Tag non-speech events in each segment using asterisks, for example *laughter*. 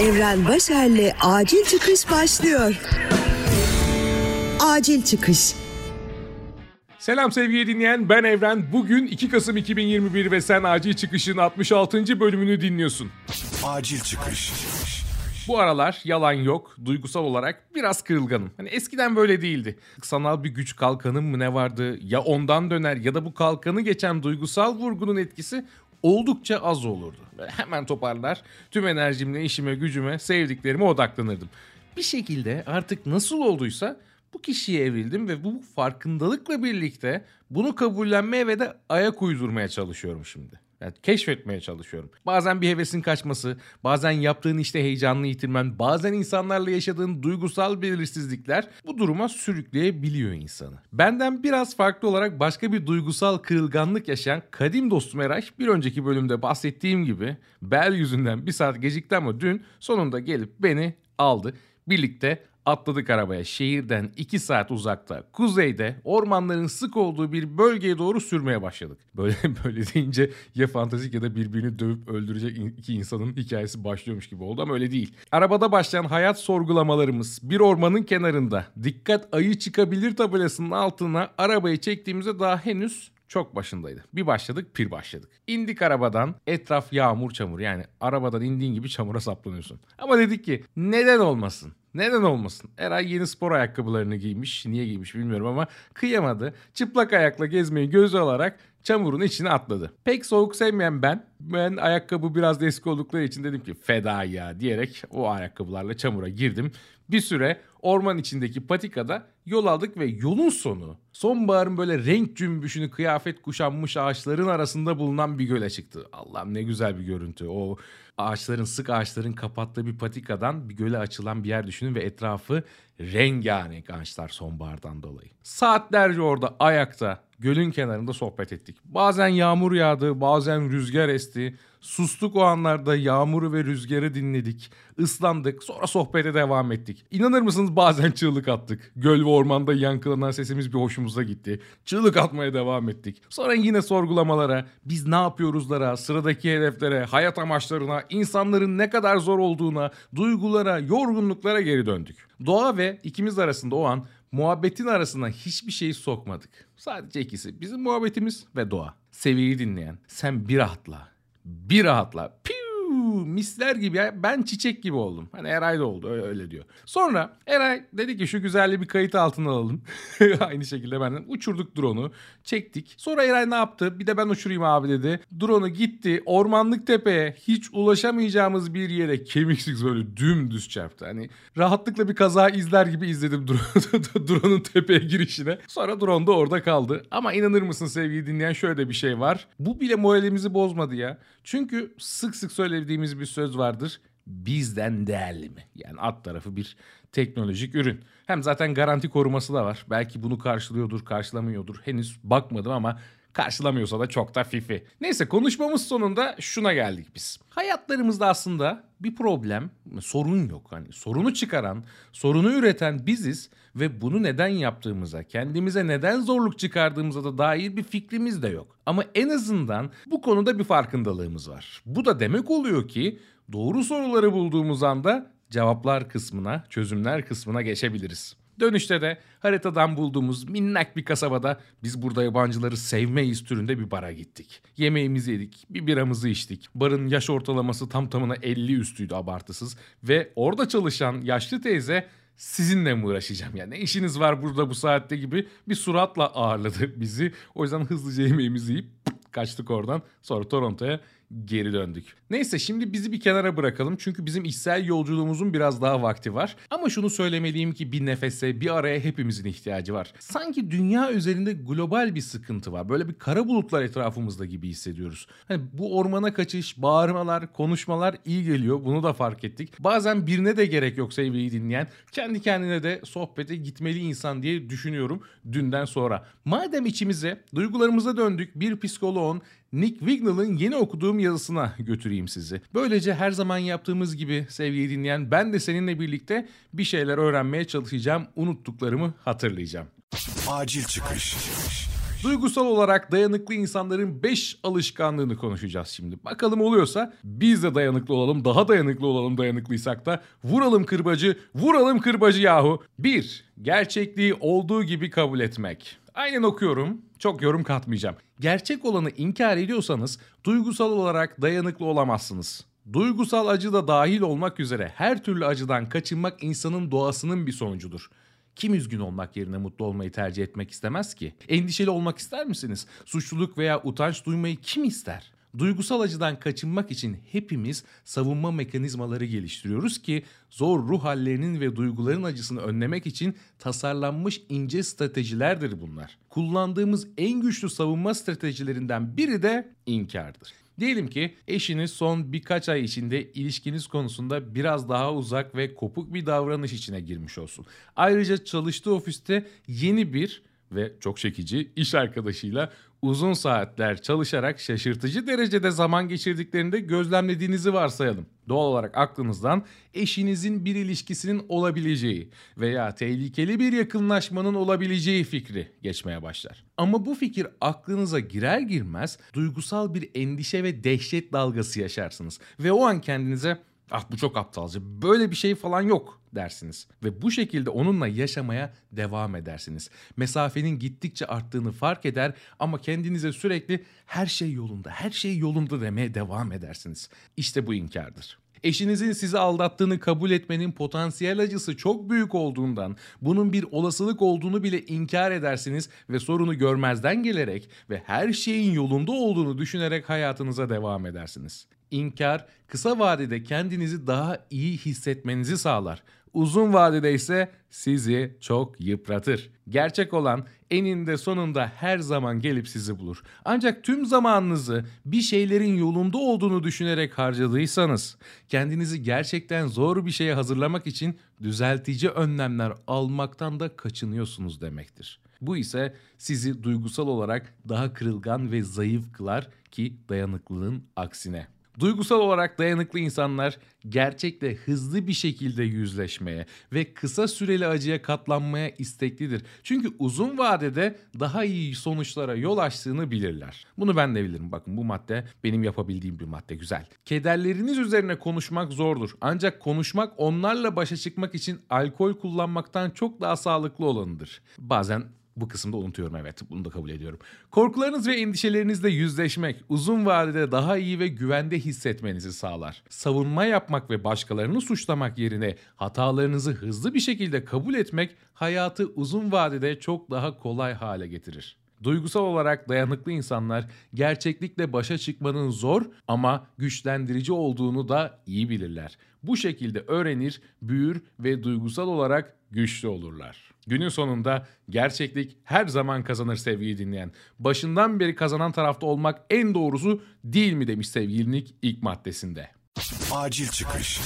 Evren Başer'le Acil Çıkış başlıyor. Acil Çıkış Selam sevgili dinleyen ben Evren. Bugün 2 Kasım 2021 ve sen Acil Çıkış'ın 66. bölümünü dinliyorsun. Acil çıkış. Bu aralar yalan yok, duygusal olarak biraz kırılganım. Hani eskiden böyle değildi. Sanal bir güç kalkanım mı ne vardı? Ya ondan döner ya da bu kalkanı geçen duygusal vurgunun etkisi oldukça az olurdu. Hemen toparlar, tüm enerjimle işime, gücüme, sevdiklerime odaklanırdım. Bir şekilde artık nasıl olduysa bu kişiye evrildim ve bu farkındalıkla birlikte bunu kabullenmeye ve de ayak uydurmaya çalışıyorum şimdi. Yani keşfetmeye çalışıyorum. Bazen bir hevesin kaçması, bazen yaptığın işte heyecanını yitirmen, bazen insanlarla yaşadığın duygusal belirsizlikler bu duruma sürükleyebiliyor insanı. Benden biraz farklı olarak başka bir duygusal kırılganlık yaşayan kadim dostum Eray bir önceki bölümde bahsettiğim gibi bel yüzünden bir saat gecikti ama dün sonunda gelip beni aldı. Birlikte Atladık arabaya şehirden 2 saat uzakta kuzeyde ormanların sık olduğu bir bölgeye doğru sürmeye başladık. Böyle *laughs* böyle deyince ya fantastik ya da birbirini dövüp öldürecek iki insanın hikayesi başlıyormuş gibi oldu ama öyle değil. Arabada başlayan hayat sorgulamalarımız bir ormanın kenarında dikkat ayı çıkabilir tabelasının altına arabayı çektiğimizde daha henüz çok başındaydı. Bir başladık pir başladık. İndik arabadan etraf yağmur çamur yani arabadan indiğin gibi çamura saplanıyorsun. Ama dedik ki neden olmasın? Neden olmasın? Eray yeni spor ayakkabılarını giymiş. Niye giymiş bilmiyorum ama kıyamadı. Çıplak ayakla gezmeyi göze alarak çamurun içine atladı. Pek soğuk sevmeyen ben, ben ayakkabı biraz eski oldukları için dedim ki feda ya diyerek o ayakkabılarla çamura girdim. Bir süre orman içindeki patikada yol aldık ve yolun sonu sonbaharın böyle renk cümbüşünü kıyafet kuşanmış ağaçların arasında bulunan bir göle çıktı. Allah'ım ne güzel bir görüntü. O ağaçların sık ağaçların kapattığı bir patikadan bir göle açılan bir yer düşünün ve etrafı rengarenk ağaçlar sonbahardan dolayı. Saatlerce orada ayakta gölün kenarında sohbet ettik. Bazen yağmur yağdı, bazen rüzgar esti. Sustuk o anlarda yağmuru ve rüzgarı dinledik. Islandık, sonra sohbete devam ettik. İnanır mısınız bazen çığlık attık. Göl ve ormanda yankılanan sesimiz bir hoşumuza gitti. Çığlık atmaya devam ettik. Sonra yine sorgulamalara, biz ne yapıyoruzlara, sıradaki hedeflere, hayat amaçlarına, insanların ne kadar zor olduğuna, duygulara, yorgunluklara geri döndük. Doğa ve ikimiz arasında o an muhabbetin arasına hiçbir şeyi sokmadık. Sadece ikisi. Bizim muhabbetimiz ve doğa. Seviyeyi dinleyen. Sen bir rahatla. Bir rahatla. Piu misler gibi ya ben çiçek gibi oldum. Hani Eray da oldu öyle, diyor. Sonra Eray dedi ki şu güzelliği bir kayıt altına alalım. *laughs* Aynı şekilde benden uçurduk drone'u çektik. Sonra Eray ne yaptı? Bir de ben uçurayım abi dedi. Drone'u gitti ormanlık tepeye hiç ulaşamayacağımız bir yere kemiksiz böyle dümdüz çarptı. Hani rahatlıkla bir kaza izler gibi izledim *laughs* drone'un tepeye girişine. Sonra drone da orada kaldı. Ama inanır mısın sevgili dinleyen şöyle bir şey var. Bu bile moralimizi bozmadı ya. Çünkü sık sık söylediğimiz bir söz vardır. Bizden değerli mi? Yani alt tarafı bir teknolojik ürün. Hem zaten garanti koruması da var. Belki bunu karşılıyordur, karşılamıyordur. Henüz bakmadım ama karşılamıyorsa da çok da fifi. Neyse konuşmamız sonunda şuna geldik biz. Hayatlarımızda aslında bir problem, sorun yok. Hani sorunu çıkaran, sorunu üreten biziz ve bunu neden yaptığımıza, kendimize neden zorluk çıkardığımıza da dair bir fikrimiz de yok. Ama en azından bu konuda bir farkındalığımız var. Bu da demek oluyor ki doğru soruları bulduğumuz anda cevaplar kısmına, çözümler kısmına geçebiliriz. Dönüşte de haritadan bulduğumuz minnak bir kasabada biz burada yabancıları sevmeyiz türünde bir bara gittik. Yemeğimizi yedik, bir biramızı içtik. Barın yaş ortalaması tam tamına 50 üstüydü abartısız. Ve orada çalışan yaşlı teyze sizinle mi uğraşacağım yani ne işiniz var burada bu saatte gibi bir suratla ağırladı bizi. O yüzden hızlıca yemeğimizi yiyip kaçtık oradan. Sonra Toronto'ya geri döndük. Neyse şimdi bizi bir kenara bırakalım çünkü bizim içsel yolculuğumuzun biraz daha vakti var. Ama şunu söylemeliyim ki bir nefese, bir araya hepimizin ihtiyacı var. Sanki dünya üzerinde global bir sıkıntı var. Böyle bir kara bulutlar etrafımızda gibi hissediyoruz. Hani bu ormana kaçış, bağırmalar, konuşmalar iyi geliyor. Bunu da fark ettik. Bazen birine de gerek yok sevgiyi dinleyen. Kendi kendine de sohbete gitmeli insan diye düşünüyorum dünden sonra. Madem içimize, duygularımıza döndük bir psikoloğun Nick Wignall'ın yeni okuduğum yazısına götüreyim sizi. Böylece her zaman yaptığımız gibi sevgili dinleyen ben de seninle birlikte bir şeyler öğrenmeye çalışacağım. Unuttuklarımı hatırlayacağım. Acil çıkış. Duygusal olarak dayanıklı insanların 5 alışkanlığını konuşacağız şimdi. Bakalım oluyorsa biz de dayanıklı olalım, daha dayanıklı olalım dayanıklıysak da. Vuralım kırbacı, vuralım kırbacı yahu. 1. Gerçekliği olduğu gibi kabul etmek. Aynen okuyorum. Çok yorum katmayacağım. Gerçek olanı inkar ediyorsanız duygusal olarak dayanıklı olamazsınız. Duygusal acı da dahil olmak üzere her türlü acıdan kaçınmak insanın doğasının bir sonucudur. Kim üzgün olmak yerine mutlu olmayı tercih etmek istemez ki? Endişeli olmak ister misiniz? Suçluluk veya utanç duymayı kim ister? Duygusal acıdan kaçınmak için hepimiz savunma mekanizmaları geliştiriyoruz ki zor ruh hallerinin ve duyguların acısını önlemek için tasarlanmış ince stratejilerdir bunlar. Kullandığımız en güçlü savunma stratejilerinden biri de inkardır. Diyelim ki eşiniz son birkaç ay içinde ilişkiniz konusunda biraz daha uzak ve kopuk bir davranış içine girmiş olsun. Ayrıca çalıştığı ofiste yeni bir ve çok çekici iş arkadaşıyla uzun saatler çalışarak şaşırtıcı derecede zaman geçirdiklerini de gözlemlediğinizi varsayalım. Doğal olarak aklınızdan eşinizin bir ilişkisinin olabileceği veya tehlikeli bir yakınlaşmanın olabileceği fikri geçmeye başlar. Ama bu fikir aklınıza girer girmez duygusal bir endişe ve dehşet dalgası yaşarsınız ve o an kendinize ah bu çok aptalca böyle bir şey falan yok dersiniz. Ve bu şekilde onunla yaşamaya devam edersiniz. Mesafenin gittikçe arttığını fark eder ama kendinize sürekli her şey yolunda, her şey yolunda demeye devam edersiniz. İşte bu inkardır. Eşinizin sizi aldattığını kabul etmenin potansiyel acısı çok büyük olduğundan bunun bir olasılık olduğunu bile inkar edersiniz ve sorunu görmezden gelerek ve her şeyin yolunda olduğunu düşünerek hayatınıza devam edersiniz. İnkar kısa vadede kendinizi daha iyi hissetmenizi sağlar. Uzun vadede ise sizi çok yıpratır. Gerçek olan eninde sonunda her zaman gelip sizi bulur. Ancak tüm zamanınızı bir şeylerin yolunda olduğunu düşünerek harcadıysanız, kendinizi gerçekten zor bir şeye hazırlamak için düzeltici önlemler almaktan da kaçınıyorsunuz demektir. Bu ise sizi duygusal olarak daha kırılgan ve zayıf kılar ki dayanıklılığın aksine. Duygusal olarak dayanıklı insanlar gerçekle hızlı bir şekilde yüzleşmeye ve kısa süreli acıya katlanmaya isteklidir. Çünkü uzun vadede daha iyi sonuçlara yol açtığını bilirler. Bunu ben de bilirim. Bakın bu madde benim yapabildiğim bir madde güzel. Kederleriniz üzerine konuşmak zordur. Ancak konuşmak onlarla başa çıkmak için alkol kullanmaktan çok daha sağlıklı olanıdır. Bazen bu kısımda unutuyorum evet bunu da kabul ediyorum. Korkularınız ve endişelerinizle yüzleşmek uzun vadede daha iyi ve güvende hissetmenizi sağlar. Savunma yapmak ve başkalarını suçlamak yerine hatalarınızı hızlı bir şekilde kabul etmek hayatı uzun vadede çok daha kolay hale getirir. Duygusal olarak dayanıklı insanlar gerçeklikle başa çıkmanın zor ama güçlendirici olduğunu da iyi bilirler. Bu şekilde öğrenir, büyür ve duygusal olarak güçlü olurlar. Günün sonunda gerçeklik her zaman kazanır sevgili dinleyen. Başından beri kazanan tarafta olmak en doğrusu değil mi demiş sevgililik ilk maddesinde. Acil çıkış.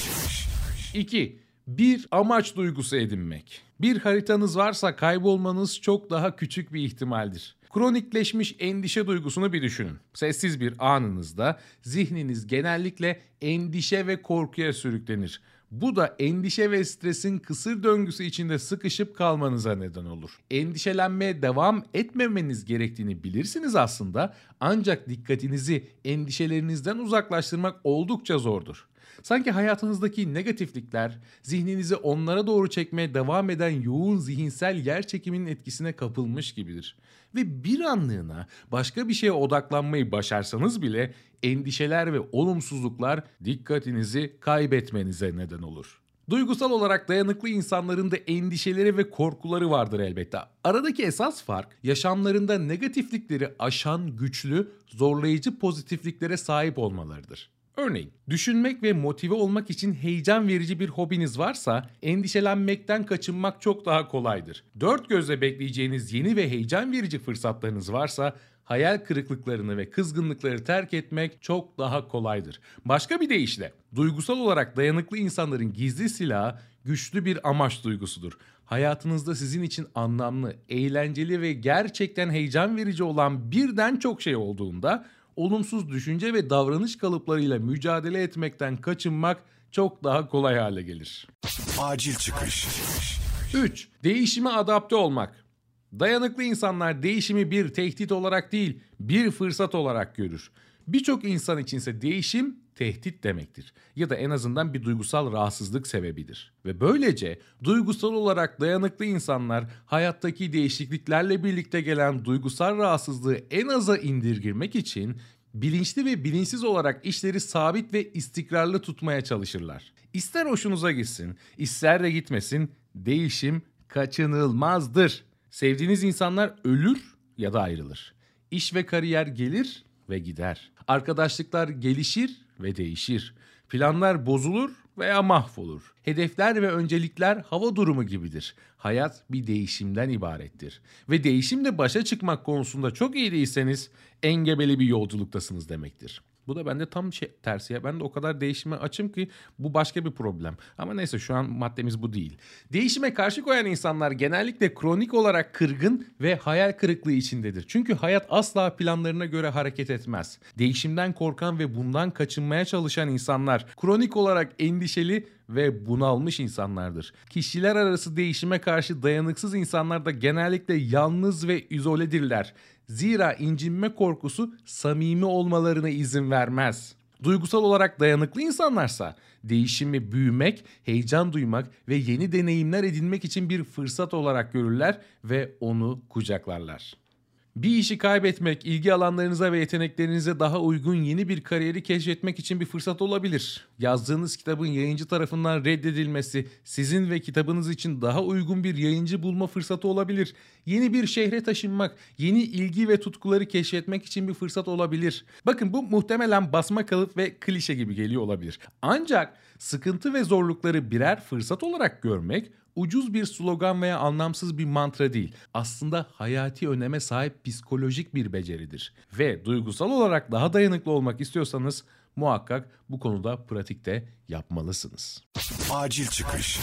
2. Bir amaç duygusu edinmek. Bir haritanız varsa kaybolmanız çok daha küçük bir ihtimaldir. Kronikleşmiş endişe duygusunu bir düşünün. Sessiz bir anınızda zihniniz genellikle endişe ve korkuya sürüklenir. Bu da endişe ve stresin kısır döngüsü içinde sıkışıp kalmanıza neden olur. Endişelenmeye devam etmemeniz gerektiğini bilirsiniz aslında ancak dikkatinizi endişelerinizden uzaklaştırmak oldukça zordur. Sanki hayatınızdaki negatiflikler zihninizi onlara doğru çekmeye devam eden yoğun zihinsel yer çekiminin etkisine kapılmış gibidir. Ve bir anlığına başka bir şeye odaklanmayı başarsanız bile endişeler ve olumsuzluklar dikkatinizi kaybetmenize neden olur. Duygusal olarak dayanıklı insanların da endişeleri ve korkuları vardır elbette. Aradaki esas fark yaşamlarında negatiflikleri aşan güçlü, zorlayıcı pozitifliklere sahip olmalarıdır. Örneğin düşünmek ve motive olmak için heyecan verici bir hobiniz varsa endişelenmekten kaçınmak çok daha kolaydır. Dört gözle bekleyeceğiniz yeni ve heyecan verici fırsatlarınız varsa hayal kırıklıklarını ve kızgınlıkları terk etmek çok daha kolaydır. Başka bir deyişle duygusal olarak dayanıklı insanların gizli silahı güçlü bir amaç duygusudur. Hayatınızda sizin için anlamlı, eğlenceli ve gerçekten heyecan verici olan birden çok şey olduğunda olumsuz düşünce ve davranış kalıplarıyla mücadele etmekten kaçınmak çok daha kolay hale gelir. Acil çıkış. 3. Değişime adapte olmak. Dayanıklı insanlar değişimi bir tehdit olarak değil, bir fırsat olarak görür. Birçok insan içinse değişim tehdit demektir ya da en azından bir duygusal rahatsızlık sebebidir. Ve böylece duygusal olarak dayanıklı insanlar hayattaki değişikliklerle birlikte gelen duygusal rahatsızlığı en aza indirgemek için bilinçli ve bilinçsiz olarak işleri sabit ve istikrarlı tutmaya çalışırlar. İster hoşunuza gitsin, ister de gitmesin, değişim kaçınılmazdır. Sevdiğiniz insanlar ölür ya da ayrılır. İş ve kariyer gelir ve gider. Arkadaşlıklar gelişir ve değişir. Planlar bozulur veya mahvolur. Hedefler ve öncelikler hava durumu gibidir. Hayat bir değişimden ibarettir. Ve değişimle başa çıkmak konusunda çok iyi değilseniz engebeli bir yolculuktasınız demektir. Bu da bende tam şey, tersi ya. Ben de o kadar değişime açım ki bu başka bir problem. Ama neyse şu an maddemiz bu değil. Değişime karşı koyan insanlar genellikle kronik olarak kırgın ve hayal kırıklığı içindedir. Çünkü hayat asla planlarına göre hareket etmez. Değişimden korkan ve bundan kaçınmaya çalışan insanlar kronik olarak endişeli ve bunalmış insanlardır. Kişiler arası değişime karşı dayanıksız insanlar da genellikle yalnız ve izoledirler. Zira incinme korkusu samimi olmalarına izin vermez. Duygusal olarak dayanıklı insanlarsa değişimi büyümek, heyecan duymak ve yeni deneyimler edinmek için bir fırsat olarak görürler ve onu kucaklarlar. Bir işi kaybetmek, ilgi alanlarınıza ve yeteneklerinize daha uygun yeni bir kariyeri keşfetmek için bir fırsat olabilir. Yazdığınız kitabın yayıncı tarafından reddedilmesi, sizin ve kitabınız için daha uygun bir yayıncı bulma fırsatı olabilir. Yeni bir şehre taşınmak, yeni ilgi ve tutkuları keşfetmek için bir fırsat olabilir. Bakın bu muhtemelen basma kalıp ve klişe gibi geliyor olabilir. Ancak sıkıntı ve zorlukları birer fırsat olarak görmek ucuz bir slogan veya anlamsız bir mantra değil. Aslında hayati öneme sahip psikolojik bir beceridir. Ve duygusal olarak daha dayanıklı olmak istiyorsanız muhakkak bu konuda pratikte yapmalısınız. Acil çıkış.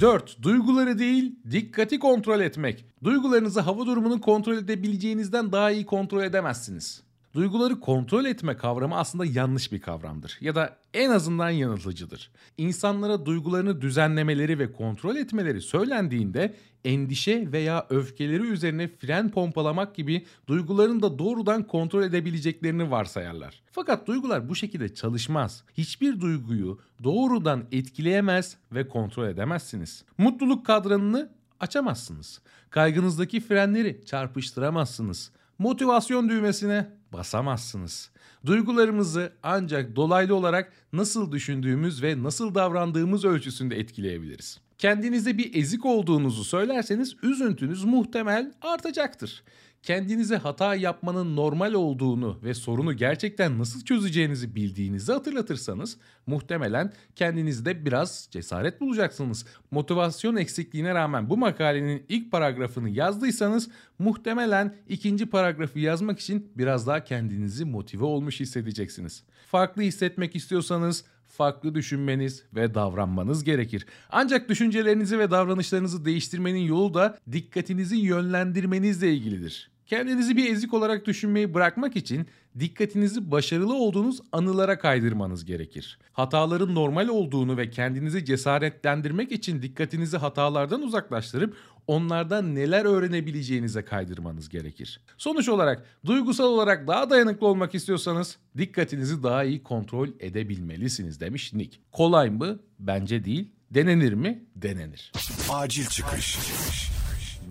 4. Duyguları değil, dikkati kontrol etmek. Duygularınızı hava durumunu kontrol edebileceğinizden daha iyi kontrol edemezsiniz. Duyguları kontrol etme kavramı aslında yanlış bir kavramdır ya da en azından yanıltıcıdır. İnsanlara duygularını düzenlemeleri ve kontrol etmeleri söylendiğinde endişe veya öfkeleri üzerine fren pompalamak gibi duygularını da doğrudan kontrol edebileceklerini varsayarlar. Fakat duygular bu şekilde çalışmaz. Hiçbir duyguyu doğrudan etkileyemez ve kontrol edemezsiniz. Mutluluk kadranını açamazsınız. Kaygınızdaki frenleri çarpıştıramazsınız. Motivasyon düğmesine basamazsınız. Duygularımızı ancak dolaylı olarak nasıl düşündüğümüz ve nasıl davrandığımız ölçüsünde etkileyebiliriz. Kendinize bir ezik olduğunuzu söylerseniz üzüntünüz muhtemel artacaktır kendinize hata yapmanın normal olduğunu ve sorunu gerçekten nasıl çözeceğinizi bildiğinizi hatırlatırsanız muhtemelen kendinizde biraz cesaret bulacaksınız. Motivasyon eksikliğine rağmen bu makalenin ilk paragrafını yazdıysanız muhtemelen ikinci paragrafı yazmak için biraz daha kendinizi motive olmuş hissedeceksiniz. Farklı hissetmek istiyorsanız farklı düşünmeniz ve davranmanız gerekir. Ancak düşüncelerinizi ve davranışlarınızı değiştirmenin yolu da dikkatinizi yönlendirmenizle ilgilidir. Kendinizi bir ezik olarak düşünmeyi bırakmak için dikkatinizi başarılı olduğunuz anılara kaydırmanız gerekir. Hataların normal olduğunu ve kendinizi cesaretlendirmek için dikkatinizi hatalardan uzaklaştırıp onlardan neler öğrenebileceğinize kaydırmanız gerekir. Sonuç olarak duygusal olarak daha dayanıklı olmak istiyorsanız dikkatinizi daha iyi kontrol edebilmelisiniz demiş Nick. Kolay mı? Bence değil. Denenir mi? Denenir. Acil çıkış.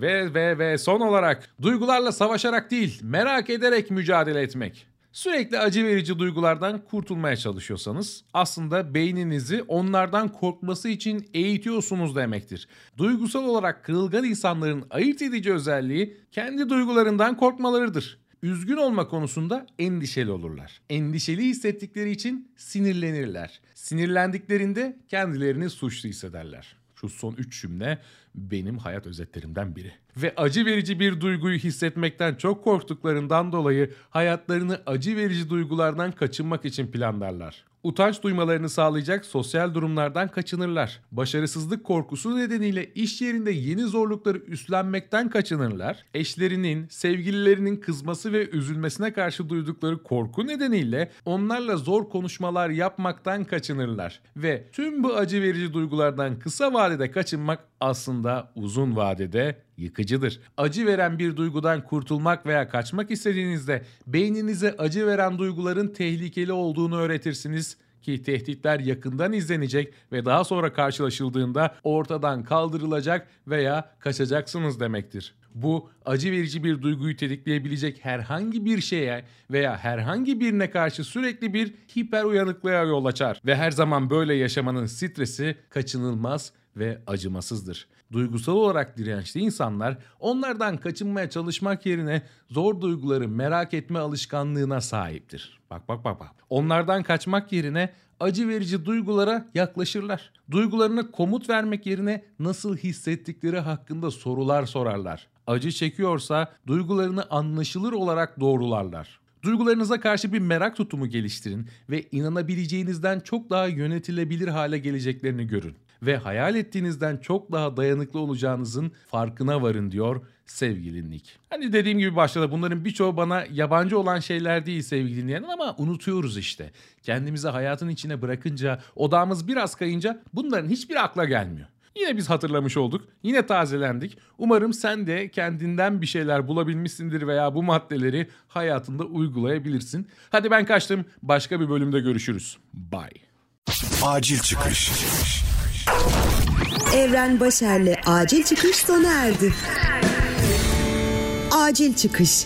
Ve ve ve son olarak duygularla savaşarak değil, merak ederek mücadele etmek. Sürekli acı verici duygulardan kurtulmaya çalışıyorsanız aslında beyninizi onlardan korkması için eğitiyorsunuz demektir. Duygusal olarak kırılgan insanların ayırt edici özelliği kendi duygularından korkmalarıdır. Üzgün olma konusunda endişeli olurlar. Endişeli hissettikleri için sinirlenirler. Sinirlendiklerinde kendilerini suçlu hissederler. Şu son üç cümle benim hayat özetlerimden biri. Ve acı verici bir duyguyu hissetmekten çok korktuklarından dolayı hayatlarını acı verici duygulardan kaçınmak için planlarlar utanç duymalarını sağlayacak sosyal durumlardan kaçınırlar. Başarısızlık korkusu nedeniyle iş yerinde yeni zorlukları üstlenmekten kaçınırlar. Eşlerinin, sevgililerinin kızması ve üzülmesine karşı duydukları korku nedeniyle onlarla zor konuşmalar yapmaktan kaçınırlar. Ve tüm bu acı verici duygulardan kısa vadede kaçınmak aslında uzun vadede yıkıcıdır. Acı veren bir duygudan kurtulmak veya kaçmak istediğinizde beyninize acı veren duyguların tehlikeli olduğunu öğretirsiniz ki tehditler yakından izlenecek ve daha sonra karşılaşıldığında ortadan kaldırılacak veya kaçacaksınız demektir. Bu acı verici bir duyguyu tetikleyebilecek herhangi bir şeye veya herhangi birine karşı sürekli bir hiper uyanıklığa yol açar ve her zaman böyle yaşamanın stresi kaçınılmaz ve acımasızdır. Duygusal olarak dirençli insanlar onlardan kaçınmaya çalışmak yerine zor duyguları merak etme alışkanlığına sahiptir. Bak bak bak bak. Onlardan kaçmak yerine acı verici duygulara yaklaşırlar. Duygularına komut vermek yerine nasıl hissettikleri hakkında sorular sorarlar. Acı çekiyorsa duygularını anlaşılır olarak doğrularlar. Duygularınıza karşı bir merak tutumu geliştirin ve inanabileceğinizden çok daha yönetilebilir hale geleceklerini görün ve hayal ettiğinizden çok daha dayanıklı olacağınızın farkına varın diyor sevgili Nick. Hani dediğim gibi başta bunların birçoğu bana yabancı olan şeyler değil sevgili dinleyen ama unutuyoruz işte. Kendimizi hayatın içine bırakınca, odağımız biraz kayınca bunların hiçbir akla gelmiyor. Yine biz hatırlamış olduk. Yine tazelendik. Umarım sen de kendinden bir şeyler bulabilmişsindir veya bu maddeleri hayatında uygulayabilirsin. Hadi ben kaçtım. Başka bir bölümde görüşürüz. Bye. Acil çıkış. Evren Başer'le acil çıkış sona erdi. Acil çıkış.